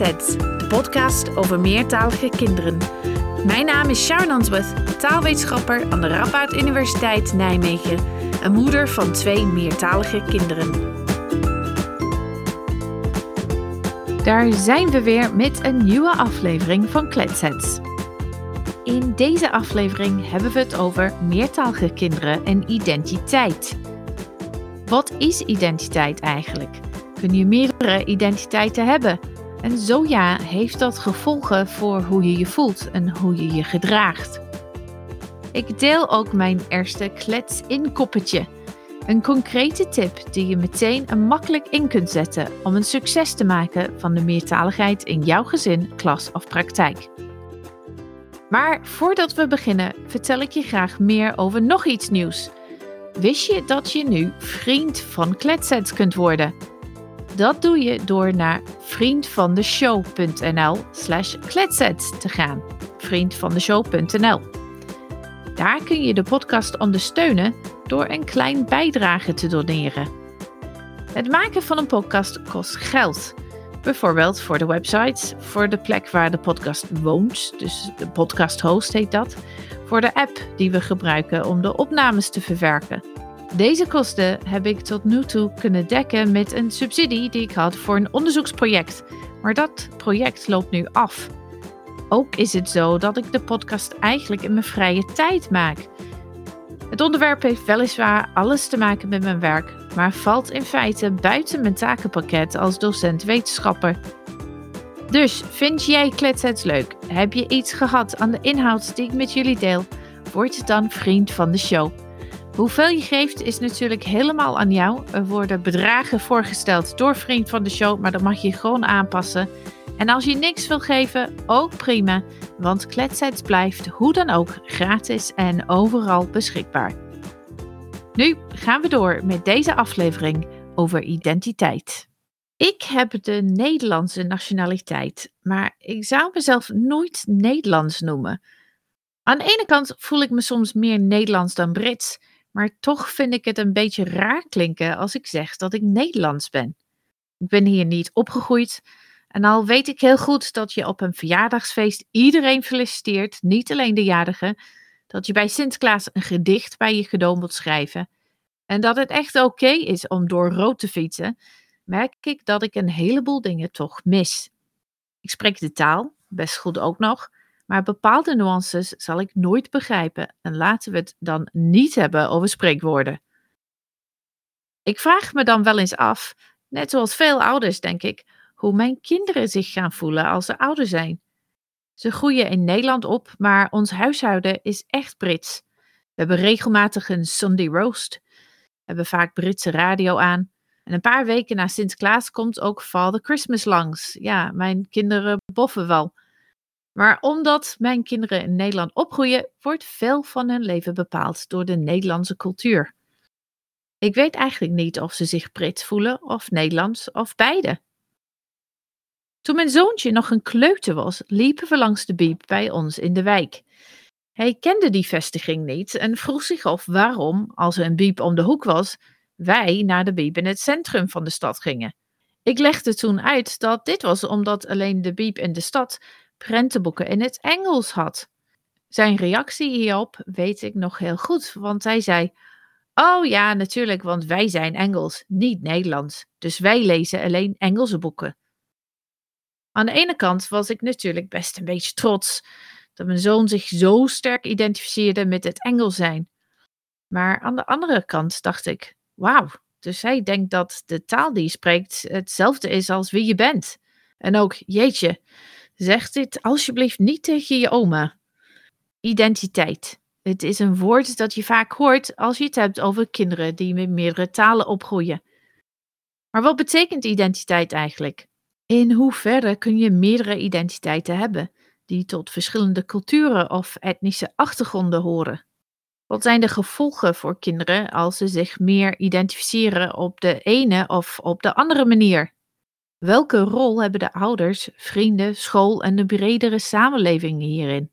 De podcast over meertalige kinderen. Mijn naam is Sharon Answorth, taalwetenschapper aan de Radboud Universiteit Nijmegen en moeder van twee meertalige kinderen. Daar zijn we weer met een nieuwe aflevering van Kletsets. In deze aflevering hebben we het over meertalige kinderen en identiteit. Wat is identiteit eigenlijk? Kun je meerdere identiteiten hebben? En zo ja, heeft dat gevolgen voor hoe je je voelt en hoe je je gedraagt. Ik deel ook mijn eerste klets in koppetje. Een concrete tip die je meteen en makkelijk in kunt zetten om een succes te maken van de meertaligheid in jouw gezin, klas of praktijk. Maar voordat we beginnen, vertel ik je graag meer over nog iets nieuws. Wist je dat je nu vriend van Kletsets kunt worden? Dat doe je door naar vriendvandeshow.nl slash kletsets te gaan. Vriendvandeshow.nl Daar kun je de podcast ondersteunen door een klein bijdrage te doneren. Het maken van een podcast kost geld. Bijvoorbeeld voor de website, voor de plek waar de podcast woont, dus de podcast host heet dat, voor de app die we gebruiken om de opnames te verwerken. Deze kosten heb ik tot nu toe kunnen dekken met een subsidie die ik had voor een onderzoeksproject, maar dat project loopt nu af. Ook is het zo dat ik de podcast eigenlijk in mijn vrije tijd maak. Het onderwerp heeft weliswaar alles te maken met mijn werk, maar valt in feite buiten mijn takenpakket als docent-wetenschapper. Dus vind jij kletsets leuk? Heb je iets gehad aan de inhoud die ik met jullie deel? Word dan vriend van de show. Hoeveel je geeft is natuurlijk helemaal aan jou. Er worden bedragen voorgesteld door vriend van de show, maar dat mag je gewoon aanpassen. En als je niks wil geven, ook prima, want Kletsets blijft hoe dan ook gratis en overal beschikbaar. Nu gaan we door met deze aflevering over identiteit. Ik heb de Nederlandse nationaliteit, maar ik zou mezelf nooit Nederlands noemen. Aan de ene kant voel ik me soms meer Nederlands dan Brits, maar toch vind ik het een beetje raar klinken als ik zeg dat ik Nederlands ben. Ik ben hier niet opgegroeid en al weet ik heel goed dat je op een verjaardagsfeest iedereen feliciteert, niet alleen de jarigen, dat je bij Sinterklaas een gedicht bij je cadeau moet schrijven en dat het echt oké is om door rood te fietsen, merk ik dat ik een heleboel dingen toch mis. Ik spreek de taal, best goed ook nog, maar bepaalde nuances zal ik nooit begrijpen en laten we het dan niet hebben over spreekwoorden. Ik vraag me dan wel eens af, net zoals veel ouders denk ik, hoe mijn kinderen zich gaan voelen als ze ouder zijn. Ze groeien in Nederland op, maar ons huishouden is echt Brits. We hebben regelmatig een Sunday roast, hebben vaak Britse radio aan. En een paar weken na Sinterklaas komt ook Father Christmas langs. Ja, mijn kinderen boffen wel. Maar omdat mijn kinderen in Nederland opgroeien, wordt veel van hun leven bepaald door de Nederlandse cultuur. Ik weet eigenlijk niet of ze zich Brits voelen of Nederlands of beide. Toen mijn zoontje nog een kleuter was, liepen we langs de biep bij ons in de wijk. Hij kende die vestiging niet en vroeg zich af waarom, als er een biep om de hoek was, wij naar de biep in het centrum van de stad gingen. Ik legde toen uit dat dit was omdat alleen de biep in de stad prentenboeken in het Engels had. Zijn reactie hierop weet ik nog heel goed, want hij zei: Oh ja, natuurlijk, want wij zijn Engels, niet Nederlands. Dus wij lezen alleen Engelse boeken. Aan de ene kant was ik natuurlijk best een beetje trots dat mijn zoon zich zo sterk identificeerde met het Engels zijn. Maar aan de andere kant dacht ik: Wauw, dus hij denkt dat de taal die je spreekt hetzelfde is als wie je bent. En ook, jeetje, Zeg dit alsjeblieft niet tegen je oma. Identiteit. Het is een woord dat je vaak hoort als je het hebt over kinderen die met meerdere talen opgroeien. Maar wat betekent identiteit eigenlijk? In hoeverre kun je meerdere identiteiten hebben die tot verschillende culturen of etnische achtergronden horen? Wat zijn de gevolgen voor kinderen als ze zich meer identificeren op de ene of op de andere manier? Welke rol hebben de ouders, vrienden, school en de bredere samenleving hierin?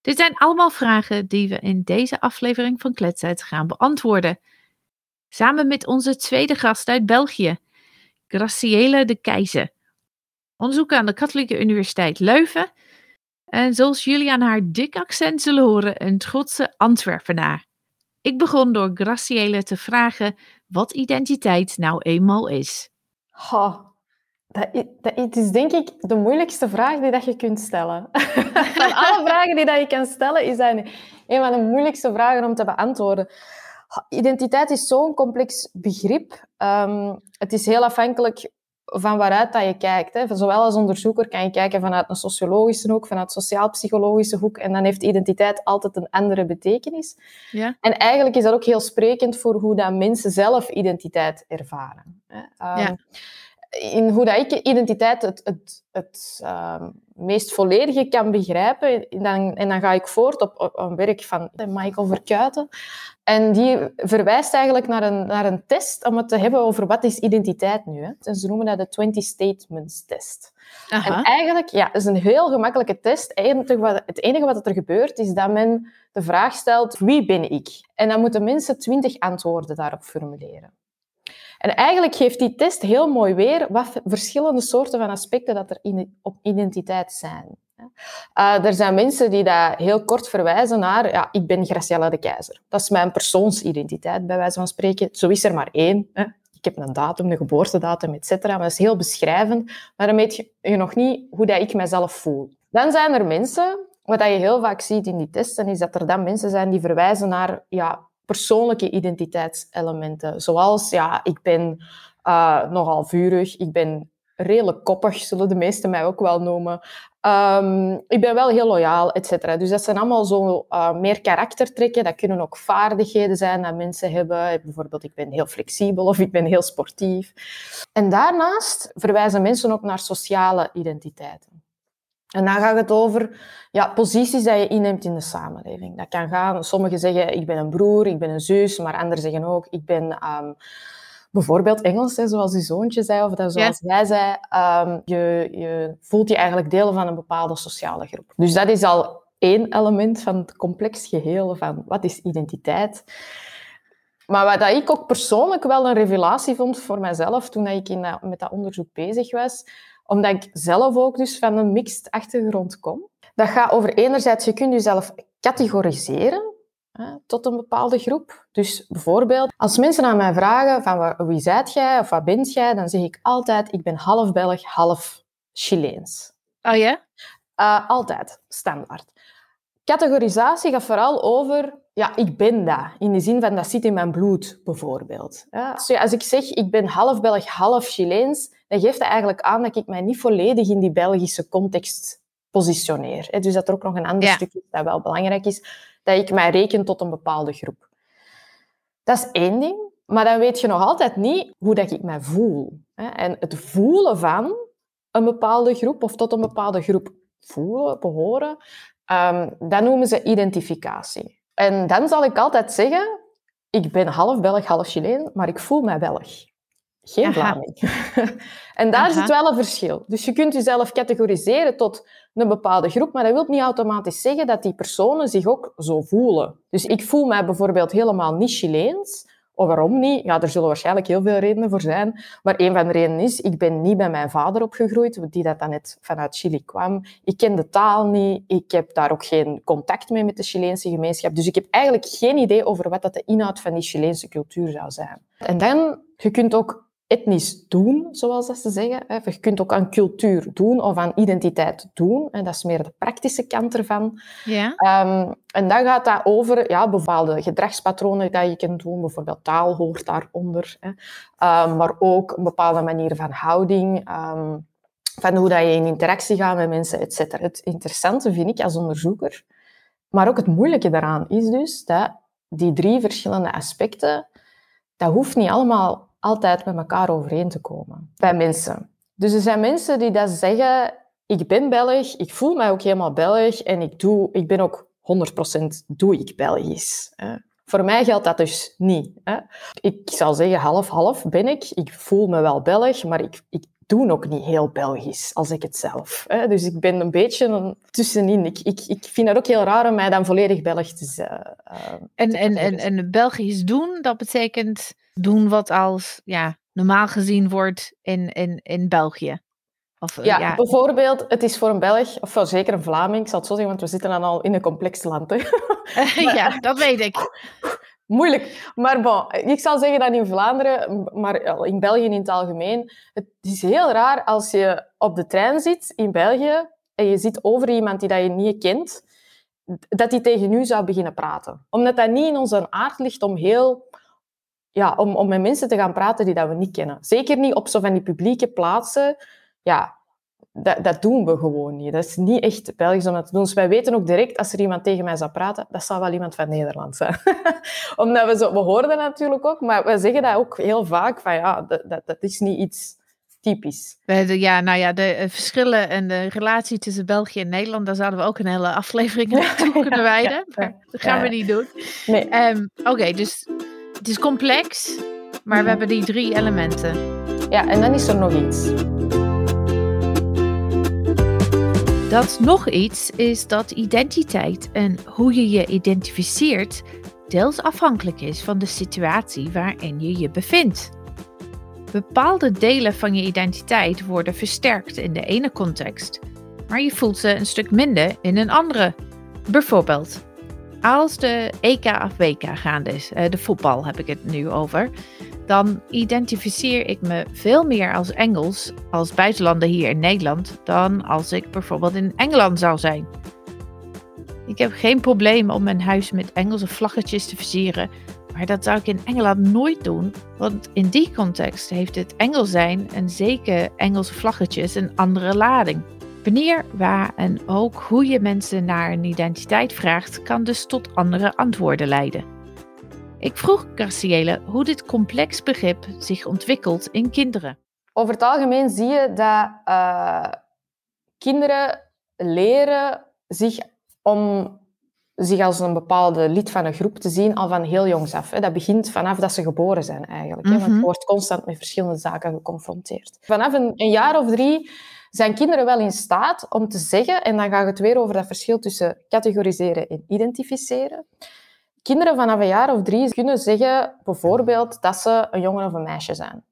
Dit zijn allemaal vragen die we in deze aflevering van Kletstijd gaan beantwoorden. Samen met onze tweede gast uit België, Graciele de Keizer, onderzoek aan de Katholieke Universiteit Leuven. En zoals jullie aan haar dik accent zullen horen, een trotse Antwerpenaar. Ik begon door Graciele te vragen wat identiteit nou eenmaal is. Ha, dat, is, dat is denk ik de moeilijkste vraag die dat je kunt stellen. van alle vragen die dat je kan stellen, is dat een van de moeilijkste vragen om te beantwoorden. Identiteit is zo'n complex begrip. Um, het is heel afhankelijk van waaruit dat je kijkt. Hè. Zowel als onderzoeker kan je kijken vanuit een sociologische hoek, vanuit sociaal-psychologische hoek. En dan heeft identiteit altijd een andere betekenis. Ja. En eigenlijk is dat ook heel sprekend voor hoe dat mensen zelf identiteit ervaren. Hè. Um, ja in hoe dat ik identiteit het, het, het uh, meest volledige kan begrijpen. Dan, en dan ga ik voort op, op een werk van Michael Verkuiten. En die verwijst eigenlijk naar een, naar een test om het te hebben over wat is identiteit nu. Hè? En ze noemen dat de 20 Statements Test. Aha. En eigenlijk, ja, het is een heel gemakkelijke test. Het enige wat er gebeurt, is dat men de vraag stelt, wie ben ik? En dan moeten mensen 20 antwoorden daarop formuleren. En eigenlijk geeft die test heel mooi weer wat verschillende soorten van aspecten dat er in, op identiteit zijn. Uh, er zijn mensen die dat heel kort verwijzen naar, ja, ik ben Graciela de Keizer. Dat is mijn persoonsidentiteit, bij wijze van spreken. Zo is er maar één. Hè. Ik heb een datum, een geboortedatum, et cetera. Dat is heel beschrijvend. Maar dan weet je nog niet hoe dat ik mezelf voel. Dan zijn er mensen, wat je heel vaak ziet in die testen, is dat er dan mensen zijn die verwijzen naar ja, persoonlijke identiteitselementen. Zoals, ja, ik ben uh, nogal vurig, ik ben redelijk koppig, zullen de meesten mij ook wel noemen. Um, ik ben wel heel loyaal, et cetera. Dus dat zijn allemaal zo uh, meer karaktertrekken. Dat kunnen ook vaardigheden zijn dat mensen hebben. Bijvoorbeeld, ik ben heel flexibel of ik ben heel sportief. En daarnaast verwijzen mensen ook naar sociale identiteiten. En dan gaat het over ja, posities die je inneemt in de samenleving. Dat kan gaan, sommigen zeggen ik ben een broer, ik ben een zus, maar anderen zeggen ook ik ben um, bijvoorbeeld Engels, hè, zoals je zoontje zei, of dat zoals jij zei. Um, je, je voelt je eigenlijk deel van een bepaalde sociale groep. Dus dat is al één element van het complex geheel van wat is identiteit. Maar wat ik ook persoonlijk wel een revelatie vond voor mezelf toen ik in dat, met dat onderzoek bezig was, omdat ik zelf ook dus van een mixed achtergrond kom. Dat gaat over enerzijds, je kunt jezelf categoriseren hè, tot een bepaalde groep. Dus bijvoorbeeld, als mensen aan mij vragen van wie zijt jij of wat bent jij, dan zeg ik altijd, ik ben half Belg, half Chileens. Oh ja? Uh, altijd, standaard. Categorisatie gaat vooral over, ja, ik ben dat. In de zin van, dat zit in mijn bloed, bijvoorbeeld. Ja, als ik zeg, ik ben half Belg, half Chileens, dan geeft dat eigenlijk aan dat ik mij niet volledig in die Belgische context positioneer. Dus dat er ook nog een ander stukje is dat wel belangrijk is, dat ik mij reken tot een bepaalde groep. Dat is één ding, maar dan weet je nog altijd niet hoe dat ik mij voel. En het voelen van een bepaalde groep of tot een bepaalde groep voelen, behoren, um, dat noemen ze identificatie. En dan zal ik altijd zeggen, ik ben half Belg, half Chileen, maar ik voel mij Belg. Geen Vlaming. en daar Aha. zit wel een verschil. Dus je kunt jezelf categoriseren tot een bepaalde groep, maar dat wil niet automatisch zeggen dat die personen zich ook zo voelen. Dus ik voel mij bijvoorbeeld helemaal niet Chileens. Of waarom niet? Ja, er zullen waarschijnlijk heel veel redenen voor zijn. Maar een van de redenen is, ik ben niet bij mijn vader opgegroeid, die dat dan net vanuit Chili kwam. Ik ken de taal niet. Ik heb daar ook geen contact mee met de Chileense gemeenschap. Dus ik heb eigenlijk geen idee over wat dat de inhoud van die Chileense cultuur zou zijn. En dan, je kunt ook etnisch doen, zoals dat ze zeggen. Je kunt ook aan cultuur doen of aan identiteit doen. En dat is meer de praktische kant ervan. Ja. Um, en dan gaat dat over ja, bepaalde gedragspatronen dat je kunt doen. Bijvoorbeeld taal hoort daaronder. Hè. Um, maar ook een bepaalde manier van houding. Um, van hoe dat je in interactie gaat met mensen, et cetera. Het interessante vind ik als onderzoeker, maar ook het moeilijke daaraan is dus dat die drie verschillende aspecten, dat hoeft niet allemaal altijd met elkaar overeen te komen bij mensen. Dus er zijn mensen die dat zeggen, ik ben Belg, ik voel mij ook helemaal Belg en ik, doe, ik ben ook 100% doe ik Belgisch. Voor mij geldt dat dus niet. Ik zal zeggen, half-half ben ik. Ik voel me wel Belg, maar ik, ik doe ook niet heel Belgisch, als ik het zelf. Dus ik ben een beetje tussenin. Ik, ik, ik vind het ook heel raar om mij dan volledig Belg te zijn. en, en, en, en Belgisch doen, dat betekent doen wat als ja, normaal gezien wordt in, in, in België. Of, eh, Ja, bijvoorbeeld, het is voor een Belg, of wel zeker een Vlaming, ik zal het zo zeggen, want we zitten dan al in een complex land. Hè. ja, dat weet ik. Moeilijk. Maar bon, ik zal zeggen dat in Vlaanderen, maar in België in het algemeen, het is heel raar als je op de trein zit in België en je zit over iemand die dat je niet kent, dat die tegen u zou beginnen praten. Omdat dat niet in onze aard ligt om heel... Ja, om, om met mensen te gaan praten die dat we niet kennen. Zeker niet op zo van die publieke plaatsen. Ja, dat, dat, doen we gewoon niet. Dat is niet echt Belgisch om dat te doen. Dus wij weten ook direct, als er iemand tegen mij zou praten, dat zou wel iemand van Nederland zijn. Omdat we zo... We horen dat natuurlijk ook, maar we zeggen dat ook heel vaak, van ja, dat, dat, dat is niet iets typisch. Ja, nou ja, de eh, verschillen en de relatie tussen België en Nederland, daar zouden we ook een hele aflevering aan kunnen wijden. dat gaan we niet doen. Nee. Um, Oké, dus het is complex, maar we hebben die drie elementen. Ja, en dan is er nog iets. Dat nog iets is dat identiteit en hoe je je identificeert deels afhankelijk is van de situatie waarin je je bevindt. Bepaalde delen van je identiteit worden versterkt in de ene context, maar je voelt ze een stuk minder in een andere. Bijvoorbeeld, als de EK of WK gaande is, eh, de voetbal heb ik het nu over, dan identificeer ik me veel meer als Engels als buitenlander hier in Nederland dan als ik bijvoorbeeld in Engeland zou zijn. Ik heb geen probleem om mijn huis met Engelse vlaggetjes te versieren, maar dat zou ik in Engeland nooit doen, want in die context heeft het Engels zijn en zeker Engelse vlaggetjes een andere lading. Wanneer, waar en ook hoe je mensen naar een identiteit vraagt, kan dus tot andere antwoorden leiden. Ik vroeg Graciele hoe dit complex begrip zich ontwikkelt in kinderen. Over het algemeen zie je dat uh, kinderen leren zich om zich als een bepaalde lid van een groep te zien al van heel jongs af. Dat begint vanaf dat ze geboren zijn eigenlijk. Want mhm. je wordt constant met verschillende zaken geconfronteerd. Vanaf een, een, jaar of drie zijn kinderen wel in staat om te zeggen, en dan gaat het weer over dat verschil tussen categoriseren en identificeren. Kinderen vanaf een jaar of drie kunnen zeggen bijvoorbeeld dat ze een jongen of een meisje zijn.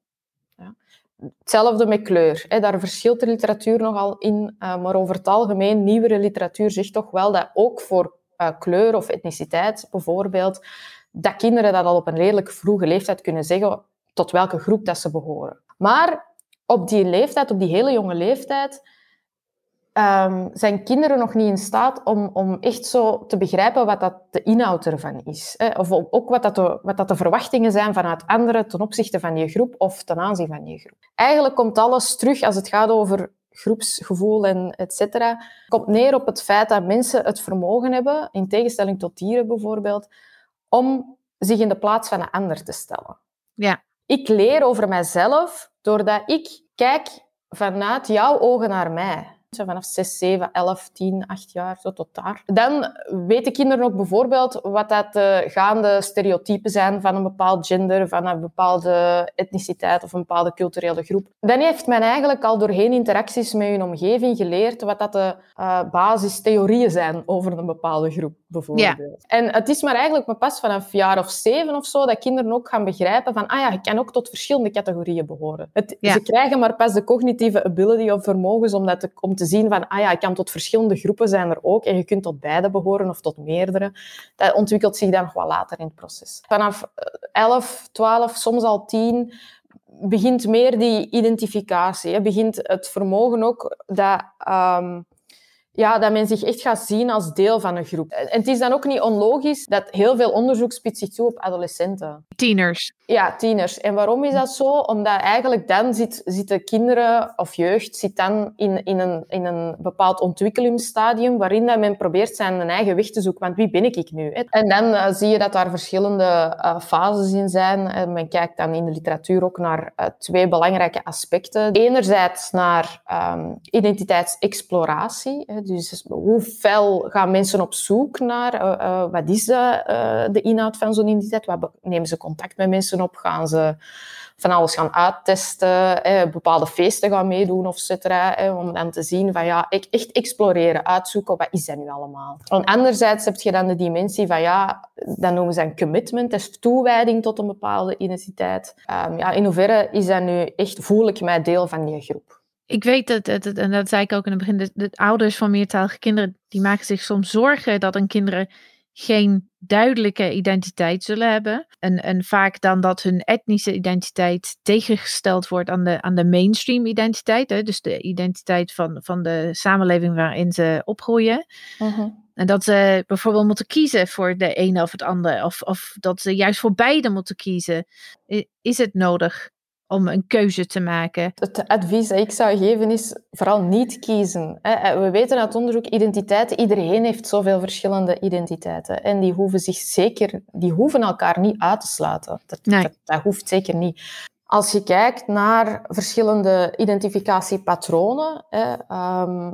Hetzelfde met kleur. Daar verschilt de literatuur nogal in, eh, maar over het algemeen, nieuwere literatuur zegt toch wel dat ook voor uh, kleur of etniciteit bijvoorbeeld, dat kinderen dat al op een redelijk vroege leeftijd kunnen zeggen tot welke groep dat ze behoren. Maar op die leeftijd, op die hele jonge leeftijd, um, zijn kinderen nog niet in staat om, om echt zo te begrijpen wat dat de inhoud ervan is. Hè? Of ook wat, dat de, wat dat de verwachtingen zijn vanuit anderen ten opzichte van je groep of ten aanzien van je groep. Eigenlijk komt alles terug als het gaat over groepsgevoel en et cetera, komt neer op het feit dat mensen het vermogen hebben, in tegenstelling tot dieren bijvoorbeeld, om zich in de plaats van een ander te stellen. Ja. Ik leer over mijzelf doordat ik kijk vanuit jouw ogen naar mij vanaf 6, 7, 11, 10, 8 jaar, zo tot daar. Dan weten kinderen ook bijvoorbeeld wat dat de gaande stereotypen zijn van een bepaald gender, van een bepaalde etniciteit of een bepaalde culturele groep. Dan heeft men eigenlijk al doorheen interacties met hun omgeving geleerd wat dat de uh, basistheorieën zijn over een bepaalde groep, bijvoorbeeld. Ja. En het is maar eigenlijk maar pas vanaf jaar of zeven of zo dat kinderen ook gaan begrijpen van, ah ja, je kan ook tot verschillende categorieën behoren. Het, Ze krijgen maar pas de cognitieve ability of vermogens om, dat te, om te zien van, ah ja, ik kan tot verschillende groepen zijn er ook en je kunt tot beide behoren of tot meerdere. Dat ontwikkelt zich dan nog wat later in het proces. Vanaf 11, eh, 12, soms al 10 begint meer die identificatie. Begint het vermogen ook dat um, ja, dat men zich echt gaat zien als deel van een groep. En het is dan ook niet onlogisch dat heel veel onderzoek spitst zich toe op adolescenten. Tieners. Ja, tieners. En waarom is dat zo? Omdat eigenlijk dan zit, zitten kinderen of jeugd zit dan in, in, een, in een bepaald ontwikkelingsstadium waarin dat men probeert zijn eigen weg te zoeken. Want wie ben ik nu? En dan uh, zie je dat daar verschillende uh, fases in zijn. En men kijkt dan in de literatuur ook naar twee belangrijke aspecten. Enerzijds naar um, identiteitsexploratie. Dus hoe fel gaan mensen op zoek naar wat is de, de inhoud van zo'n identiteit? Wat nemen ze contact met mensen op? Gaan ze van alles gaan uittesten, bepaalde feesten gaan meedoen of cetera, om dan te zien van ja, echt exploreren, uitzoeken, wat is dat nu allemaal? En anderzijds heb je dan de dimensie van ja, dat noemen ze een commitment, dat is toewijding tot een bepaalde identiteit. Um, ja, in hoeverre is dat nu echt, voel ik mij deel van die groep? Ik weet dat, dat, en dat zei ik ook in het begin, de, de ouders van meertalige kinderen, die maken zich soms zorgen dat hun kinderen geen duidelijke identiteit zullen hebben. En, en vaak dan dat hun etnische identiteit tegengesteld wordt aan de, aan de mainstream identiteit. Hè? Dus de identiteit van, van de samenleving waarin ze opgroeien. Mhm. En dat ze bijvoorbeeld moeten kiezen voor de ene of het andere. Of, of dat ze juist voor beide moeten kiezen. Is het nodig om een keuze te maken? Het advies dat ik zou geven is vooral niet kiezen. hè. We weten uit onderzoek identiteiten, iedereen heeft zoveel verschillende identiteiten. En die hoeven zich zeker, die hoeven elkaar niet uit te sluiten. Dat, Nee. dat, dat hoeft zeker niet. Als je kijkt naar verschillende identificatiepatronen, hè, ehm,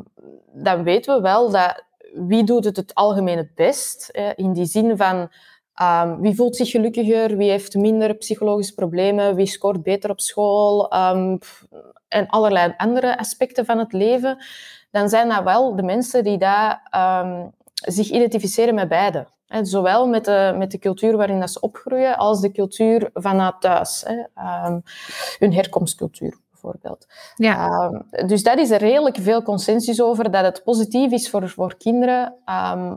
dan weten we wel dat wie doet het het algemeen het best. Hè, in die zin van ehm, wie voelt zich gelukkiger, wie heeft minder psychologische problemen, wie scoort beter op school ehm, en allerlei andere aspecten van het leven. Dan zijn dat wel de mensen die daar, ehm, zich identificeren met beide. Zowel met de, met de cultuur waarin dat ze opgroeien, als de cultuur vanuit thuis. Hun herkomstcultuur bijvoorbeeld. Ja, dus dat is er redelijk veel consensus over, dat het positief is voor, voor kinderen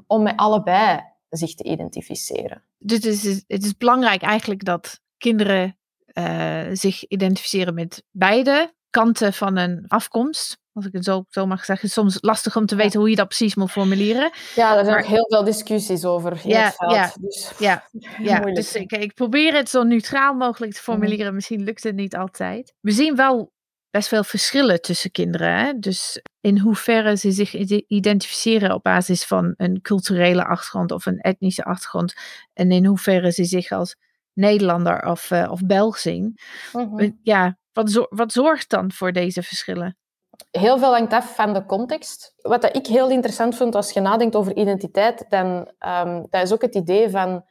om met allebei zich te identificeren. dus het is, het is belangrijk eigenlijk dat kinderen eh, zich identificeren met beide kanten van een afkomst. Als ik het zo, zo mag zeggen. Soms lastig om te Ja. weten hoe je dat precies moet formuleren. Ja, er zijn Maar- ook heel veel discussies over Ja, ja. Dus Ja, ja, dus ik, ik probeer het zo neutraal mogelijk te formuleren. Misschien lukt het niet altijd. We zien wel best veel verschillen tussen kinderen. Hè? Dus in hoeverre ze zich ide- identificeren op basis van een culturele achtergrond of een etnische achtergrond. En in hoeverre ze zich als Nederlander of, eh, of Belg zien. Mhm. Ja, wat, wat zorgt dan voor deze verschillen? Heel veel hangt af van de context. Wat dat ik heel interessant vind als je nadenkt over identiteit, dan ehm, dat is ook het idee van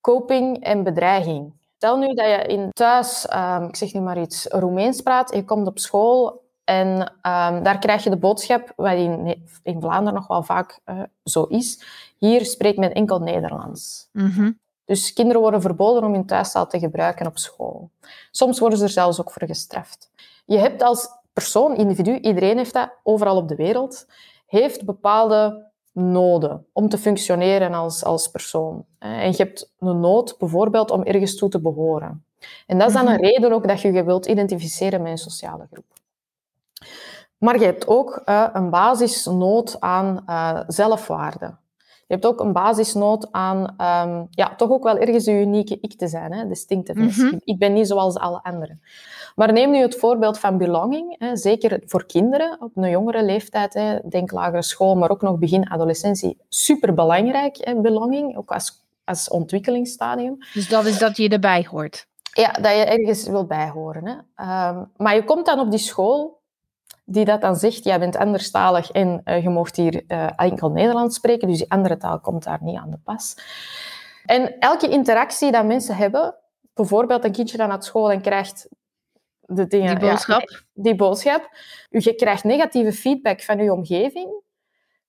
coping en bedreiging. Stel nu dat je in thuis, ehm, ik zeg nu maar iets, Roemeens praat, je komt op school en ehm, daar krijg je de boodschap, wat in, in Vlaanderen nog wel vaak eh, zo is, hier spreekt men enkel Nederlands. Mhm. Dus kinderen worden verboden om hun thuistaal te gebruiken op school. Soms worden ze er zelfs ook voor gestraft. Je hebt als persoon, individu, iedereen heeft dat overal op de wereld, heeft bepaalde noden om te functioneren als, als persoon. En je hebt een nood bijvoorbeeld om ergens toe te behoren. En dat is dan een reden ook dat je je wilt identificeren met een sociale groep. Maar je hebt ook eh, een basisnood aan eh, zelfwaarde. Je hebt ook een basisnood aan ehm, ja, toch ook wel ergens een unieke ik te zijn, hè? distinctiveness. Mhm. Ik ben niet zoals alle anderen. Maar neem nu het voorbeeld van belonging. Hè? Zeker voor kinderen op een jongere leeftijd, hè? denk lagere school, maar ook nog begin adolescentie. Superbelangrijk, hè? belonging, ook als, als ontwikkelingsstadium. Dus dat is dat je erbij hoort. Ja, dat je ergens wil bijhoren. Hè? Ehm, maar je komt dan op die school die dat dan zegt, jij bent anderstalig en eh, je mocht hier eh, enkel Nederlands spreken, dus die andere taal komt daar niet aan de pas. En elke interactie dat mensen hebben, bijvoorbeeld een kindje dat naar school en krijgt de dingen, Die boodschap. Ja, die boodschap. Je krijgt negatieve feedback van je omgeving.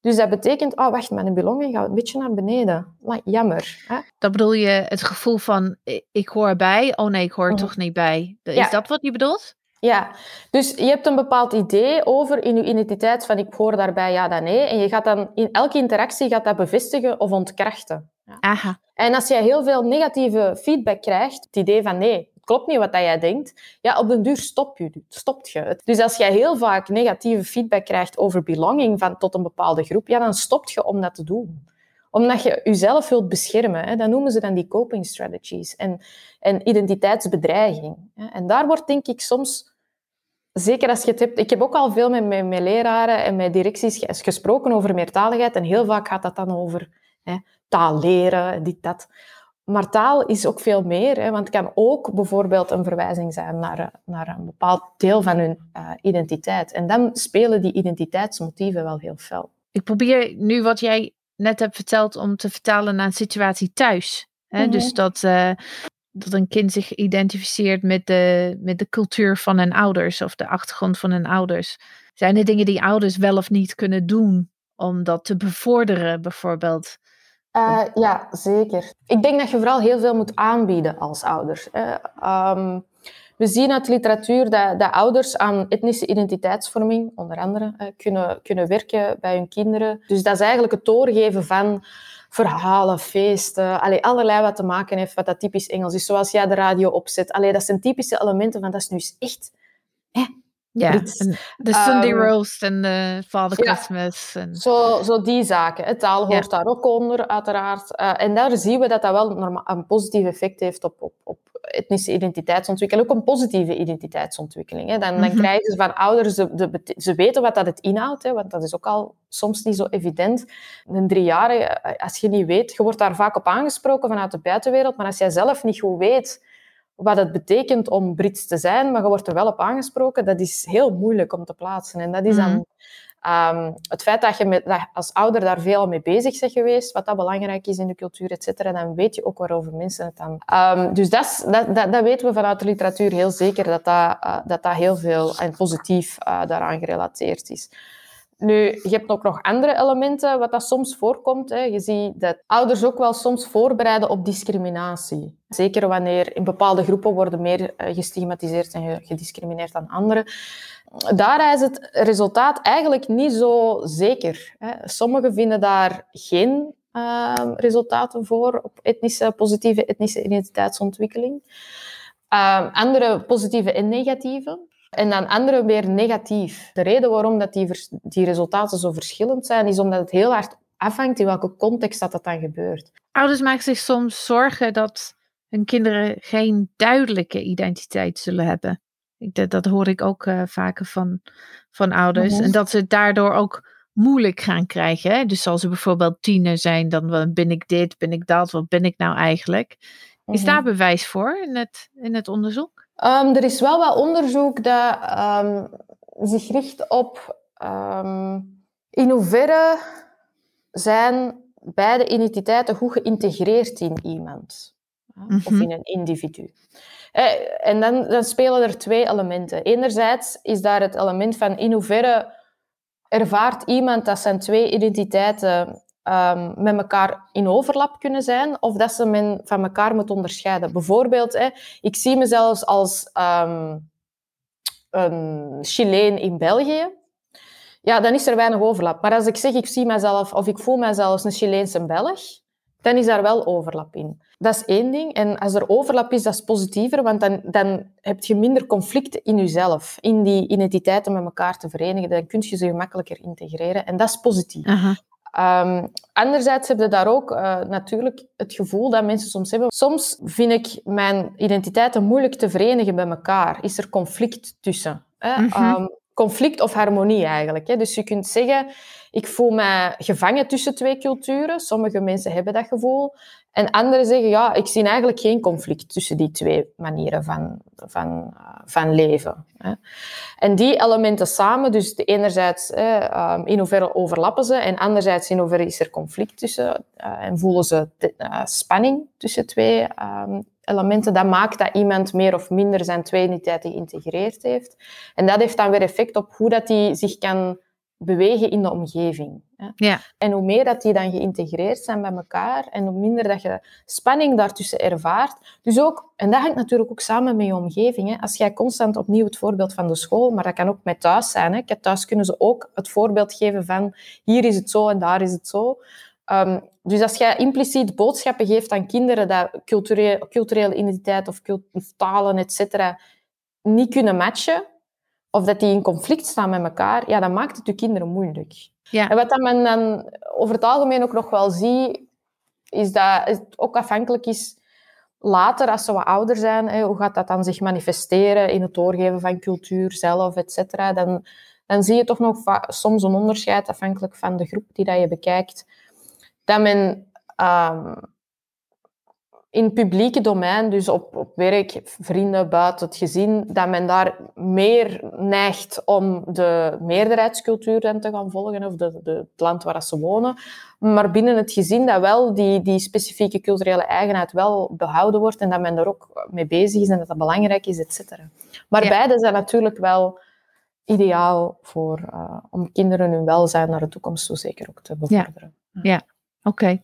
Dus dat betekent, oh wacht, mijn belonging gaat een beetje naar beneden. Maar jammer. Hè? Dan bedoel je het gevoel van ik- hoor erbij. Oh nee, ik hoor er Mhm. toch niet bij. Is Ja. dat wat je bedoelt? Ja, dus je hebt een bepaald idee over in je identiteit van ik hoor daarbij, ja, dan nee. En je gaat dan in elke interactie gaat dat bevestigen of ontkrachten. Aha. En als jij heel veel negatieve feedback krijgt, het idee van nee, het klopt niet wat dat jij denkt, ja, op den duur stop je, stopt je het. Dus als jij heel vaak negatieve feedback krijgt over belonging van, tot een bepaalde groep, ja, dan stopt je om dat te doen omdat je jezelf wilt beschermen. Hè. Dat noemen ze dan die coping strategies. En, en identiteitsbedreiging. Hè. En daar wordt denk ik soms... Zeker als je het hebt... Ik heb ook al veel met, met, met leraren en met directies ges- gesproken over meertaligheid. En heel vaak gaat dat dan over hè, taal leren, dit, dat. Maar taal is ook veel meer. Hè, want het kan ook bijvoorbeeld een verwijzing zijn naar, eh, naar een bepaald deel van hun eh, identiteit. En dan spelen die identiteitsmotieven wel heel fel. Ik probeer nu wat jij net hebt verteld om te vertalen naar een situatie thuis. Hè? Mhm. Dus dat, eh, dat een kind zich identificeert met de, met de cultuur van hun ouders of de achtergrond van hun ouders. Zijn er dingen die ouders wel of niet kunnen doen om dat te bevorderen, bijvoorbeeld? Uh, ja, zeker. Ik denk dat je vooral heel veel moet aanbieden als ouder. Um, We zien uit literatuur dat, dat ouders aan etnische identiteitsvorming, onder andere, eh, kunnen, kunnen werken bij hun kinderen. Dus dat is eigenlijk het doorgeven van verhalen, feesten, allerlei wat te maken heeft wat dat typisch Engels is. Zoals jij de radio opzet. Allee, dat zijn typische elementen van dat is nu echt ja, de Sunday um, roast en de Father Christmas. En... Zo, zo die zaken. Het taal hoort daar ook onder, uiteraard. Uh, en daar zien we dat dat wel een positief effect heeft op, op, op etnische identiteitsontwikkeling. Ook een positieve identiteitsontwikkeling. Hè. Dan, dan mhm. krijgen ze van ouders, de, de, ze weten wat dat het inhoudt, hè, want dat is ook al soms niet zo evident. Een driejarige, eh, als je niet weet, je wordt daar vaak op aangesproken vanuit de buitenwereld, maar als jij zelf niet goed weet wat het betekent om Brits te zijn, maar je wordt er wel op aangesproken, dat is heel moeilijk om te plaatsen. En dat is dan mhm. ehm, het feit dat je met, dat als ouder daar veel mee bezig bent geweest, wat dat belangrijk is in de cultuur, et cetera, dan weet je ook waarover mensen het dan... Um, dus dat, dat, dat, dat, weten we vanuit de literatuur heel zeker, dat dat, uh, dat, dat heel veel en positief uh, daaraan gerelateerd is. Nu, je hebt ook nog andere elementen, wat dat soms voorkomt. Hè. Je ziet dat ouders ook wel soms voorbereiden op discriminatie. Zeker wanneer in bepaalde groepen worden meer eh, gestigmatiseerd en gediscrimineerd dan anderen. Daar is het resultaat eigenlijk niet zo zeker. Hè. Sommigen vinden daar geen uh, resultaten voor op etnische, positieve etnische identiteitsontwikkeling. Uh, andere positieve en negatieve. En dan andere weer negatief. De reden waarom dat die, die resultaten zo verschillend zijn, is omdat het heel hard afhangt in welke context dat, dat dan gebeurt. Ouders maken zich soms zorgen dat hun kinderen geen duidelijke identiteit zullen hebben. Dat, dat hoor ik ook uh, vaker van, van ouders. Mhm. En dat ze het daardoor ook moeilijk gaan krijgen. Hè? Dus als ze bijvoorbeeld tiener zijn, dan ben ik dit, ben ik dat, wat ben ik nou eigenlijk? Is mhm. daar bewijs voor in het, in het onderzoek? Um, er is wel wat onderzoek dat um, zich richt op um, in hoeverre zijn beide identiteiten goed geïntegreerd in iemand of mhm. in een individu. Eh, en dan, dan spelen er twee elementen. Enerzijds is daar het element van in hoeverre ervaart iemand dat zijn twee identiteiten um, met elkaar in overlap kunnen zijn, of dat ze men van elkaar moet onderscheiden. Bijvoorbeeld, hè, ik zie mezelf als um, een Chileen in België. Ja, dan is er weinig overlap. Maar als ik zeg, ik zie mezelf, of ik voel mezelf een Chileense Belg, dan is daar wel overlap in. Dat is één ding. En als er overlap is, dat is positiever, want dan, dan heb je minder conflicten in jezelf, in die identiteiten met elkaar te verenigen. Dan kun je ze gemakkelijker integreren. En dat is positief. Um, anderzijds heb je daar ook uh, natuurlijk het gevoel dat mensen soms hebben. Soms vind ik mijn identiteiten moeilijk te verenigen bij elkaar. Is er conflict tussen? Hè? Mhm. Um, conflict of harmonie eigenlijk. Hè? Dus je kunt zeggen, ik voel me gevangen tussen twee culturen. Sommige mensen hebben dat gevoel. En anderen zeggen, ja, ik zie eigenlijk geen conflict tussen die twee manieren van, van, uh, van leven. En die elementen samen, dus enerzijds uh, in hoeverre overlappen ze en anderzijds in hoeverre is er conflict tussen uh, en voelen ze uh, spanning tussen twee um, elementen, dat maakt dat iemand meer of minder zijn twee identiteiten geïntegreerd heeft. En dat heeft dan weer effect op hoe dat hij zich kan bewegen in de omgeving. Ja. En hoe meer dat die dan geïntegreerd zijn bij elkaar en hoe minder dat je spanning daartussen ervaart. Dus ook, en dat hangt natuurlijk ook samen met je omgeving. Hè. Als jij constant opnieuw het voorbeeld van de school, maar dat kan ook met thuis zijn. Hè. Thuis kunnen ze ook het voorbeeld geven van hier is het zo en daar is het zo. Um, dus als jij impliciet boodschappen geeft aan kinderen dat culturele, culturele identiteit of, of talen, et cetera, niet kunnen matchen, of dat die in conflict staan met elkaar, ja, dan maakt het je kinderen moeilijk. Ja. En wat dat men dan over het algemeen ook nog wel ziet, is dat het ook afhankelijk is later, als ze wat ouder zijn, hè, hoe gaat dat dan zich manifesteren in het doorgeven van cultuur zelf, et cetera. Dan, dan zie je toch nog soms een onderscheid, afhankelijk van de groep die dat je bekijkt, dat men um, in het publieke domein, dus op, op werk, vrienden, buiten het gezin, dat men daar meer neigt om de meerderheidscultuur te gaan volgen, of de, de, het land waar ze wonen. Maar binnen het gezin dat wel die, die specifieke culturele eigenheid wel behouden wordt en dat men er ook mee bezig is en dat dat belangrijk is, et cetera. Maar beide zijn natuurlijk wel ideaal voor, uh, om kinderen hun welzijn naar de toekomst zo zeker ook te bevorderen. Ja, ja. oké.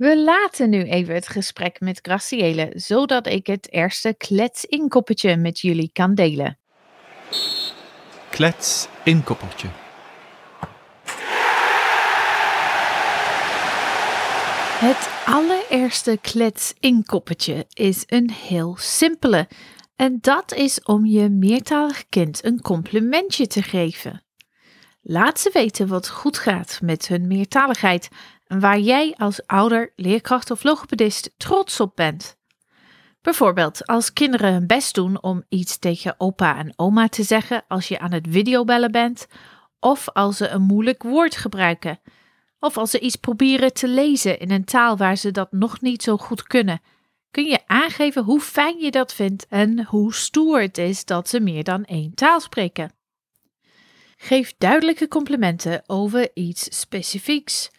We laten nu even het gesprek met Graciele, zodat ik het eerste klets-inkoppertje met jullie kan delen. Klets-inkoppertje. Het allereerste klets-inkoppertje is een heel simpele. En dat is om je meertalig kind een complimentje te geven. Laat ze weten wat goed gaat met hun meertaligheid waar jij als ouder, leerkracht of logopedist trots op bent. Bijvoorbeeld als kinderen hun best doen om iets tegen opa en oma te zeggen als je aan het videobellen bent, of als ze een moeilijk woord gebruiken, of als ze iets proberen te lezen in een taal waar ze dat nog niet zo goed kunnen. Kun je aangeven hoe fijn je dat vindt en hoe stoer het is dat ze meer dan één taal spreken? Geef duidelijke complimenten over iets specifieks.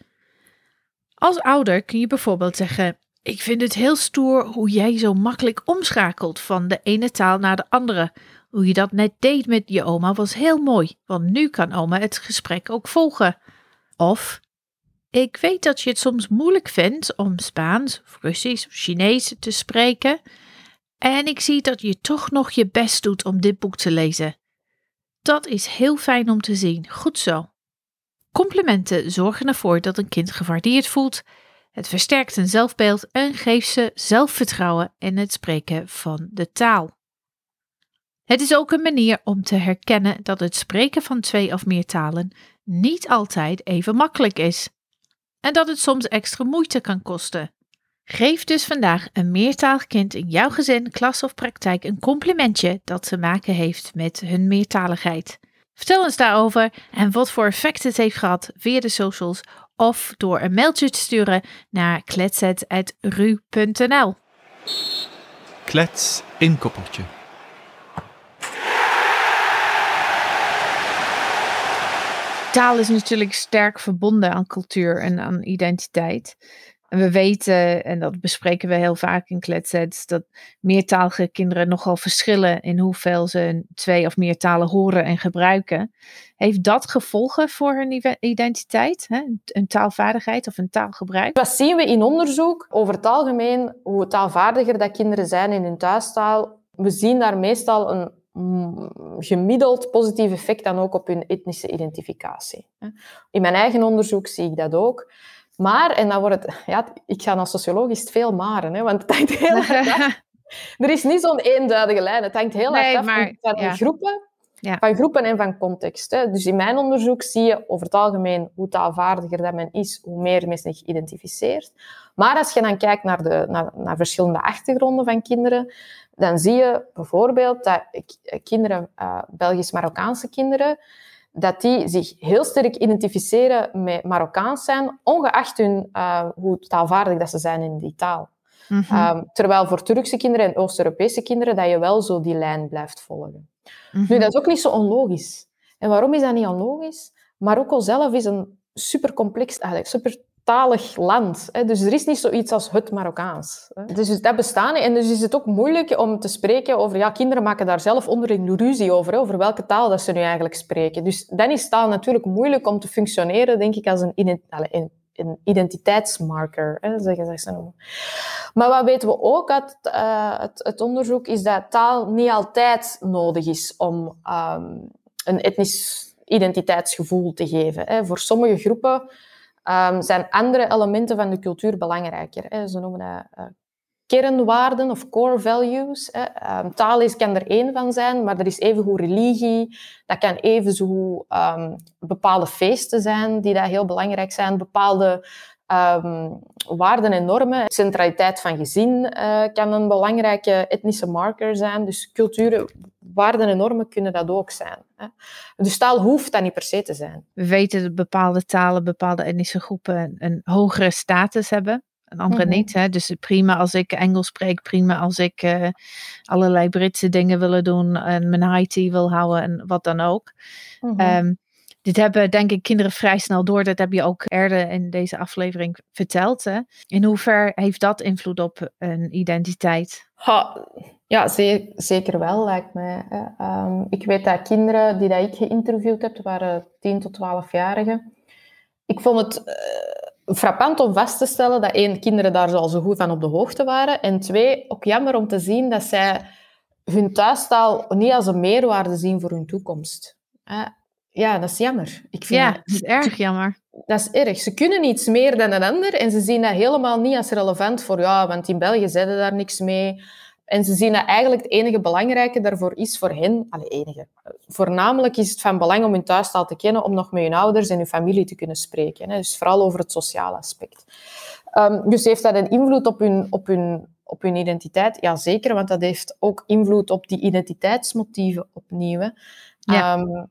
Als ouder kun je bijvoorbeeld zeggen: Ik vind het heel stoer hoe jij zo makkelijk omschakelt van de ene taal naar de andere. Hoe je dat net deed met je oma was heel mooi, want nu kan oma het gesprek ook volgen. Of ik weet dat je het soms moeilijk vindt om Spaans, Russisch of Chinees te spreken. En ik zie dat je toch nog je best doet om dit boek te lezen. Dat is heel fijn om te zien. Goed zo. Complimenten zorgen ervoor dat een kind gewaardeerd voelt. Het versterkt een zelfbeeld en geeft ze zelfvertrouwen in het spreken van de taal. Het is ook een manier om te herkennen dat het spreken van twee of meer talen niet altijd even makkelijk is en dat het soms extra moeite kan kosten. Geef dus vandaag een meertalig kind in jouw gezin, klas of praktijk een complimentje dat te maken heeft met hun meertaligheid. Vertel eens daarover en wat voor effect het heeft gehad via de socials of door een mailtje te sturen naar kletset.ru.nl. Klets inkoppertje. Taal is natuurlijk sterk verbonden aan cultuur en aan identiteit. En we weten, en dat bespreken we heel vaak in kletsets, dat meertalige kinderen nogal verschillen in hoeveel ze twee of meer talen horen en gebruiken. Heeft dat gevolgen voor hun identiteit, hè? een taalvaardigheid of een taalgebruik? Wat zien we in onderzoek? Over het algemeen, hoe taalvaardiger dat kinderen zijn in hun thuistaal, we zien daar meestal een gemiddeld positief effect dan ook op hun etnische identificatie. In mijn eigen onderzoek zie ik dat ook. Maar, en dan wordt het... Ja, ik ga is het veel maren, hè, want het hangt heel erg af. Er is niet zo'n eenduidige lijn. Het hangt heel erg af maar, van ja. groepen, ja. van groepen en van context. Hè. Dus in mijn onderzoek zie je over het algemeen hoe taalvaardiger dat men is, hoe meer men zich identificeert. Maar als je dan kijkt naar, de, naar, naar verschillende achtergronden van kinderen, dan zie je bijvoorbeeld dat kinderen, uh, Belgisch-Marokkaanse kinderen, dat die zich heel sterk identificeren met Marokkaans zijn, ongeacht hun, uh, hoe taalvaardig dat ze zijn in die taal. Mhm. um, terwijl voor Turkse kinderen en Oost-Europese kinderen dat je wel zo die lijn blijft volgen. Nu, mhm. dat is ook niet zo onlogisch. En waarom is dat niet onlogisch? Marokko zelf is een super complex, eigenlijk super talig land. Hè? Dus er is niet zoiets als het Marokkaans. Hè? Dus dat bestaat niet. En dus is het ook moeilijk om te spreken over... Ja, kinderen maken daar zelf onderling ruzie over, over welke taal dat ze nu eigenlijk spreken. Dus dan is taal natuurlijk moeilijk om te functioneren, denk ik, als een, een, identiteitsmarker, hè, zeggen ze noemen. Maar wat weten we ook uit het, het, onderzoek, is dat taal niet altijd nodig is om um, een etnisch identiteitsgevoel te geven. Hè. Voor sommige groepen um, zijn andere elementen van de cultuur belangrijker. Hè. Ze noemen dat uh, kernwaarden of core values. Hè. Um, taal is, kan er één van zijn, maar er is evengoed religie. Dat kan evenzo um, bepaalde feesten zijn die dat heel belangrijk zijn. Bepaalde um, waarden en normen. Centraliteit van gezin uh, kan een belangrijke etnische marker zijn. Dus culturen, waarden en normen kunnen dat ook zijn. Hè. Dus taal hoeft dat niet per se te zijn. We weten dat bepaalde talen, bepaalde etnische groepen een hogere status hebben. En andere mhm. niet. Hè? Dus prima als ik Engels spreek, prima als ik uh, allerlei Britse dingen wil doen en mijn IT wil houden en wat dan ook. Mm -hmm. Dit hebben denk ik kinderen vrij snel door. Dat heb je ook eerder in deze aflevering verteld. Hè? In hoever heeft dat invloed op een identiteit? Ja, zeker wel, lijkt mij. Um, ik weet dat kinderen die dat ik geïnterviewd heb, waren 10 tot 12-jarigen. Ik vond het uh, frappant om vast te stellen dat één, kinderen daar al zo goed van op de hoogte waren. En twee, ook jammer om te zien dat zij hun thuistaal niet als een meerwaarde zien voor hun toekomst. Ja, dat is jammer. Ik vind ja, dat is erg jammer. Dat is erg. Ze kunnen iets meer dan een ander en ze zien dat helemaal niet als relevant voor, ja, want in België zeiden daar niks mee. En ze zien dat eigenlijk het enige belangrijke daarvoor is voor hen, alle enige. Voornamelijk is het van belang om hun thuistaal te kennen, om nog met hun ouders en hun familie te kunnen spreken. Hè. Dus vooral over het sociale aspect. Um, dus heeft dat een invloed op hun, op, hun, op hun identiteit? Ja, zeker, want dat heeft ook invloed op die identiteitsmotieven opnieuw. Ja. Um,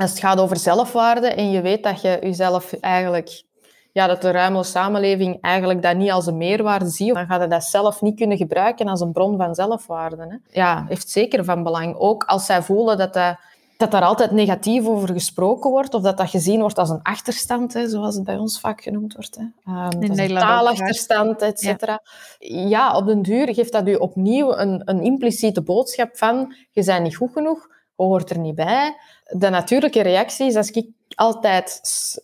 als het gaat over zelfwaarde en je weet dat je jezelf eigenlijk ja, dat de ruime samenleving eigenlijk dat niet als een meerwaarde ziet, dan gaat je dat zelf niet kunnen gebruiken als een bron van zelfwaarde. Hè. Ja, heeft zeker van belang. Ook als zij voelen dat, dat, dat daar altijd negatief over gesproken wordt, of dat dat gezien wordt als een achterstand, hè, zoals het bij ons vaak genoemd wordt. Hè. Um, een taalachterstand, et cetera. Ja. ja. op den duur geeft dat u opnieuw een, een impliciete boodschap van je bent niet goed genoeg, hoort er niet bij. De natuurlijke reactie is als ik altijd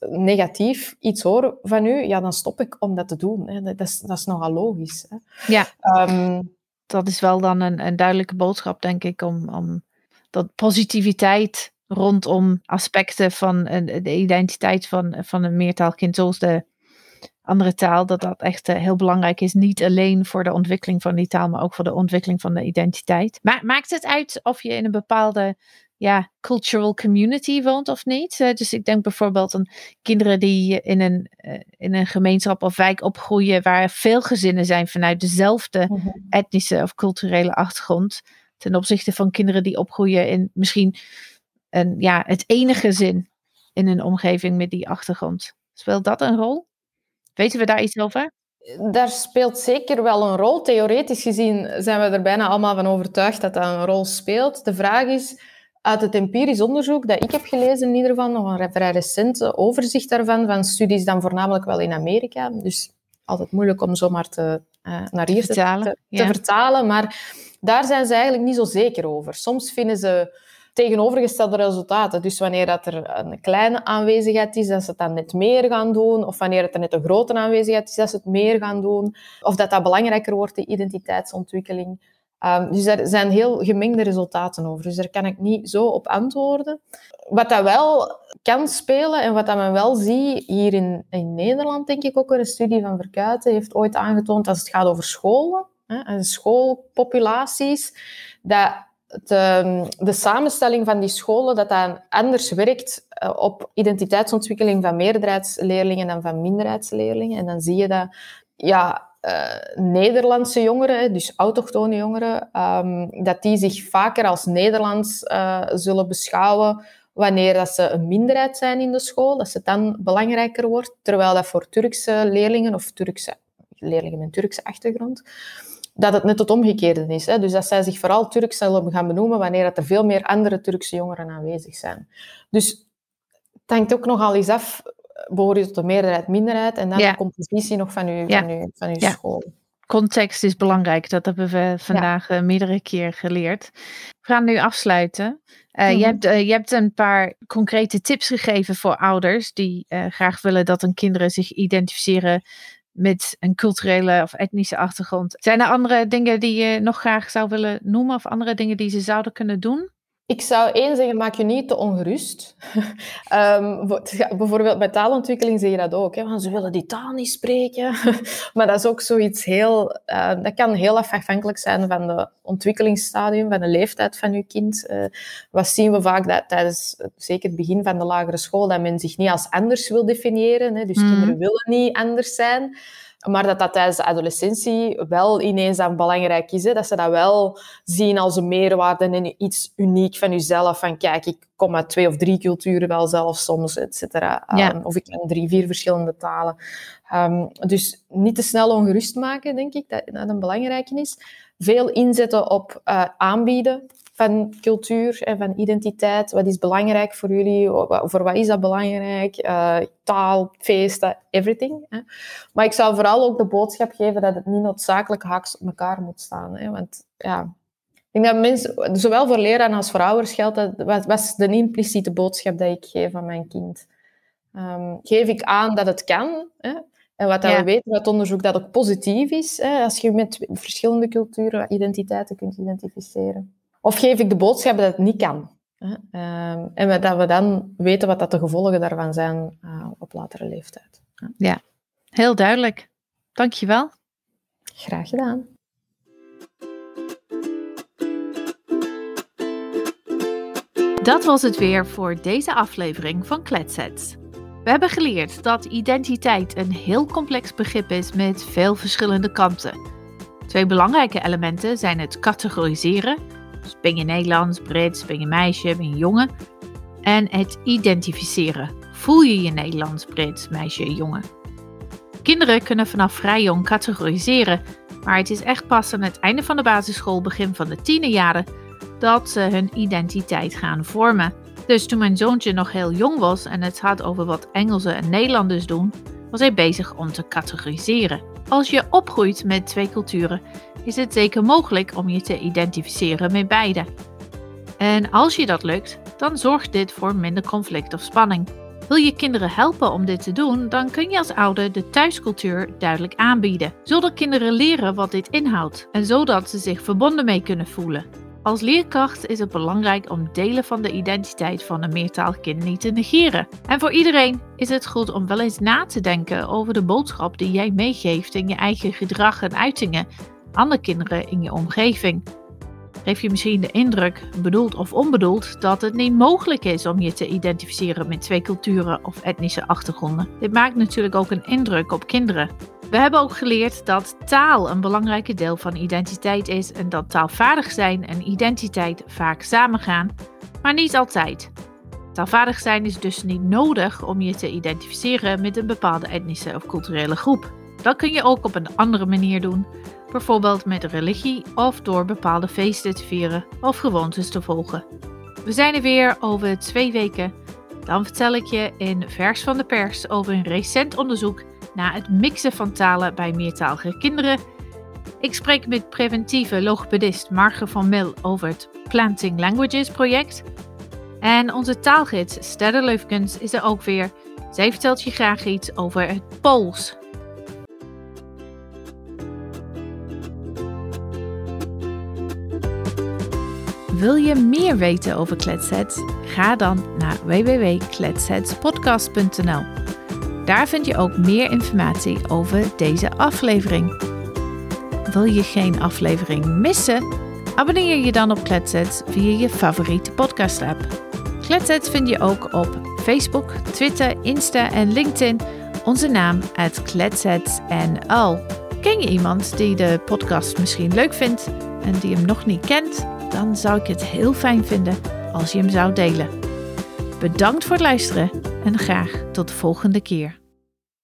negatief iets hoor van u, ja, dan stop ik om dat te doen. Hè. Dat, is, dat is nogal logisch. Hè. Ja, ehm, dat is wel dan een, een duidelijke boodschap, denk ik, om, om dat positiviteit rondom aspecten van de identiteit van, van een meertaalkind, zoals de andere taal, dat dat echt eh, heel belangrijk is. Niet alleen voor de ontwikkeling van die taal, maar ook voor de ontwikkeling van de identiteit. Maar maakt het uit of je in een bepaalde ja, cultural community woont of niet. Uh, dus ik denk bijvoorbeeld aan kinderen die in een, uh, in een gemeenschap of wijk opgroeien waar veel gezinnen zijn vanuit dezelfde mhm. etnische of culturele achtergrond. Ten opzichte van kinderen die opgroeien in misschien een, ja, het enige gezin in een omgeving met die achtergrond. Speelt dat een rol? Weten we daar iets over? Daar speelt zeker wel een rol. Theoretisch gezien zijn we er bijna allemaal van overtuigd dat dat een rol speelt. De vraag is uit het empirisch onderzoek dat ik heb gelezen, in ieder geval nog een vrij recent overzicht daarvan, van studies dan voornamelijk wel in Amerika. Dus altijd moeilijk om zomaar te, uh, naar hier te, vertalen, te, vertalen. Maar daar zijn ze eigenlijk niet zo zeker over. Soms vinden ze tegenovergestelde resultaten. Dus wanneer dat er een kleine aanwezigheid is, dat ze het dan net meer gaan doen. Of wanneer het er net een grote aanwezigheid is, dat ze het meer gaan doen. Of dat dat belangrijker wordt, de identiteitsontwikkeling. Um, dus er zijn heel gemengde resultaten over. Dus daar kan ik niet zo op antwoorden. Wat dat wel kan spelen en wat dat men wel ziet hier in, in Nederland, denk ik ook een studie van Verkuiten heeft ooit aangetoond als het gaat over scholen hè, en schoolpopulaties, dat de, de samenstelling van die scholen dat dat anders werkt eh, op identiteitsontwikkeling van meerderheidsleerlingen dan van minderheidsleerlingen. En dan zie je dat ja, uh, Nederlandse jongeren, dus autochtone jongeren, um, dat die zich vaker als Nederlands uh, zullen beschouwen wanneer dat ze een minderheid zijn in de school, dat het dan belangrijker wordt, terwijl dat voor Turkse leerlingen of Turkse leerlingen met Turkse achtergrond, dat het net het omgekeerde is. Hè? Dus dat zij zich vooral Turks zullen gaan benoemen wanneer dat er veel meer andere Turkse jongeren aanwezig zijn. Dus het hangt ook nogal eens af behoor je tot de meerderheid, minderheid en dan de compositie nog van je, van uw, van uw school. Context is belangrijk, dat hebben we vandaag uh, meerdere keer geleerd. We gaan nu afsluiten. Uh, je, hebt, uh, je hebt een paar concrete tips gegeven voor ouders die graag willen dat hun kinderen zich identificeren met een culturele of etnische achtergrond. Zijn er andere dingen die je nog graag zou willen noemen of andere dingen die ze zouden kunnen doen? Ik zou één zeggen, maak je niet te ongerust. um, bijvoorbeeld bij taalontwikkeling zeg je dat ook. Hè, want ze willen die taal niet spreken. maar dat is ook zoiets heel... Uh, dat kan heel afhankelijk zijn van de ontwikkelingsstadium, van de leeftijd van je kind. Uh, wat zien we vaak dat tijdens zeker het begin van de lagere school, dat men zich niet als anders wil definiëren. Hè, dus mm. kinderen willen niet anders zijn. Maar dat dat tijdens de adolescentie wel ineens dan belangrijk is. Hè? Dat ze dat wel zien als een meerwaarde en iets uniek van jezelf. Van kijk, ik kom uit twee of drie culturen wel zelf soms, et cetera. Ehm, of ik ken drie, vier verschillende talen. Um, dus niet te snel ongerust maken, denk ik, dat, dat een belangrijke is. Veel inzetten op uh, aanbieden van cultuur en van identiteit. Wat is belangrijk voor jullie? Voor wat is dat belangrijk? Uh, taal, feesten, everything. Hè. Maar ik zou vooral ook de boodschap geven dat het niet noodzakelijk haaks op elkaar moet staan. Hè. Want ja, ik denk dat mensen, zowel voor leraren als voor ouders geldt, dat wat was de impliciete boodschap dat ik geef aan mijn kind. Ehm, geef ik aan dat het kan? Hè? En wat Ja. we weten uit onderzoek dat ook positief is, hè? als je met verschillende culturen, identiteiten kunt identificeren. Of geef ik de boodschap dat het niet kan? Hè? Ehm, en dat we dan weten wat dat de gevolgen daarvan zijn eh, op latere leeftijd. Heel duidelijk. Dankjewel. Graag gedaan. Dat was het weer voor deze aflevering van Kletsets. We hebben geleerd dat identiteit een heel complex begrip is met veel verschillende kanten. Twee belangrijke elementen zijn het categoriseren, ben je Nederlands, Brits, ben je meisje, ben je jongen, en het identificeren. Voel je je Nederlands, Brits, meisje, jongen? Kinderen kunnen vanaf vrij jong categoriseren, maar het is echt pas aan het einde van de basisschool, begin van de tienerjaren, dat ze hun identiteit gaan vormen. Dus toen mijn zoontje nog heel jong was en het had over wat Engelsen en Nederlanders doen, was hij bezig om te categoriseren. Als je opgroeit met twee culturen, is het zeker mogelijk om je te identificeren met beide. En als je dat lukt, dan zorgt dit voor minder conflict of spanning. Wil je kinderen helpen om dit te doen, dan kun je als ouder de thuiscultuur duidelijk aanbieden, zodat kinderen leren wat dit inhoudt en zodat ze zich verbonden mee kunnen voelen. Als leerkracht is het belangrijk om delen van de identiteit van een meertalig kind niet te negeren. En voor iedereen is het goed om wel eens na te denken over de boodschap die jij meegeeft in je eigen gedrag en uitingen aan de kinderen in je omgeving. Geef je misschien de indruk, bedoeld of onbedoeld, dat het niet mogelijk is om je te identificeren met twee culturen of etnische achtergronden. Dit maakt natuurlijk ook een indruk op kinderen. We hebben ook geleerd dat taal een belangrijke deel van identiteit is en dat taalvaardig zijn en identiteit vaak samengaan, maar niet altijd. Taalvaardig zijn is dus niet nodig om je te identificeren met een bepaalde etnische of culturele groep. Dat kun je ook op een andere manier doen, bijvoorbeeld met religie of door bepaalde feesten te vieren of gewoontes te volgen. We zijn er weer over twee weken. Dan vertel ik je in vers van de pers over een recent onderzoek naar het mixen van talen bij meertalige kinderen. Ik spreek met preventieve logopedist Marge van Mil over het Planting Languages project. En onze taalgids Stella Leufkens is er ook weer. Zij vertelt je graag iets over het Pools. Wil je meer weten over Kletsets? Ga dan naar www.kletsetspodcast.nl. Daar vind je ook meer informatie over deze aflevering. Wil je geen aflevering missen? Abonneer je dan op Kletsets via je favoriete podcast-app. Kletsets vind je ook op Facebook, Twitter, Insta en LinkedIn. Onze naam uit KletsetsNL. Ken je iemand die de podcast misschien leuk vindt en die hem nog niet kent? Dan zou ik het heel fijn vinden als je hem zou delen. Bedankt voor het luisteren en graag tot de volgende keer.